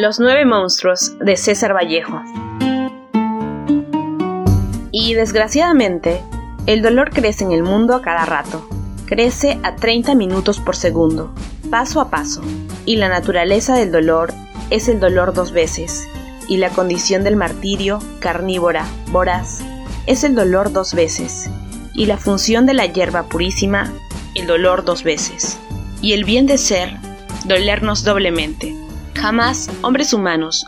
Los nueve monstruos de César Vallejo. Y desgraciadamente, el dolor crece en el mundo a cada rato. Crece a 30 minutos por segundo, paso a paso. Y la naturaleza del dolor es el dolor dos veces. Y la condición del martirio, carnívora, voraz, es el dolor dos veces. Y la función de la hierba purísima, el dolor dos veces. Y el bien de ser, dolernos doblemente. Jamás, hombres humanos,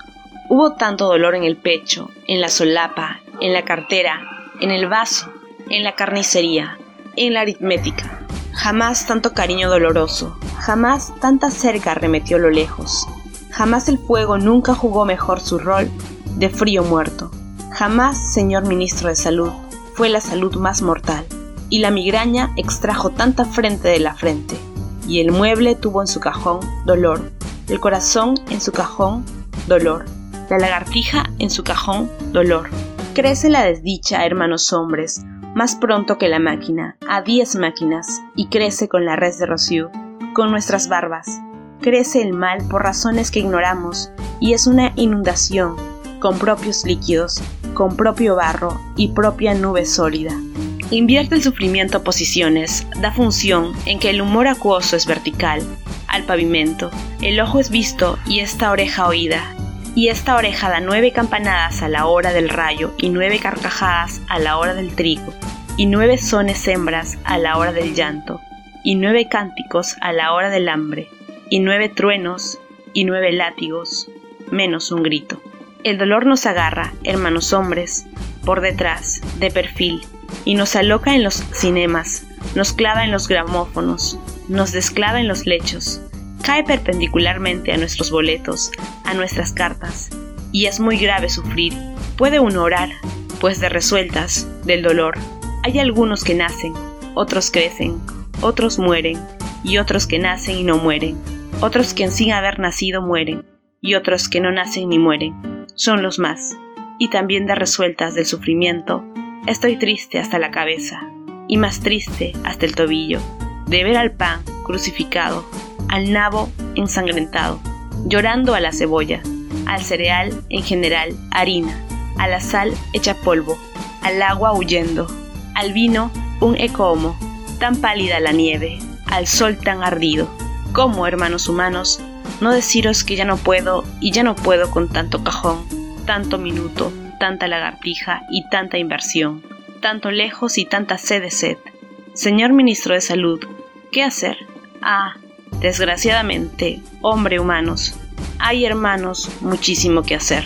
hubo tanto dolor en el pecho, en la solapa, en la cartera, en el vaso, en la carnicería, en la aritmética. Jamás tanto cariño doloroso, jamás tanta cerca remetió lo lejos. Jamás el fuego nunca jugó mejor su rol de frío muerto. Jamás, señor ministro de Salud, fue la salud más mortal. Y la migraña extrajo tanta frente de la frente. Y el mueble tuvo en su cajón dolor el corazón en su cajón, dolor. La lagartija en su cajón, dolor. Crece la desdicha, hermanos hombres, más pronto que la máquina, a diez máquinas, y crece con la res de Rocío, con nuestras barbas. Crece el mal por razones que ignoramos, y es una inundación, con propios líquidos, con propio barro y propia nube sólida. Invierte el sufrimiento a posiciones, da función en que el humor acuoso es vertical al pavimento. El ojo es visto y esta oreja oída. Y esta oreja da nueve campanadas a la hora del rayo y nueve carcajadas a la hora del trigo, y nueve sones hembras a la hora del llanto, y nueve cánticos a la hora del hambre, y nueve truenos y nueve látigos, menos un grito. El dolor nos agarra, hermanos hombres, por detrás, de perfil, y nos aloca en los cinemas, nos clava en los gramófonos, nos desclava en los lechos, cae perpendicularmente a nuestros boletos, a nuestras cartas, y es muy grave sufrir. Puede uno orar, pues de resueltas, del dolor, hay algunos que nacen, otros crecen, otros mueren, y otros que nacen y no mueren, otros que sin haber nacido mueren, y otros que no nacen ni mueren, son los más. Y también de resueltas del sufrimiento, estoy triste hasta la cabeza, y más triste hasta el tobillo, de ver al pan crucificado, al nabo ensangrentado, llorando a la cebolla, al cereal en general harina, a la sal hecha polvo, al agua huyendo, al vino un ecomo, tan pálida la nieve, al sol tan ardido. ¿Cómo, hermanos humanos, no deciros que ya no puedo y ya no puedo con tanto cajón, tanto minuto, tanta lagartija y tanta inversión, tanto lejos y tanta sed de sed? Señor Ministro de Salud, ¿Qué hacer? Ah, desgraciadamente, hombre humanos, hay hermanos muchísimo que hacer.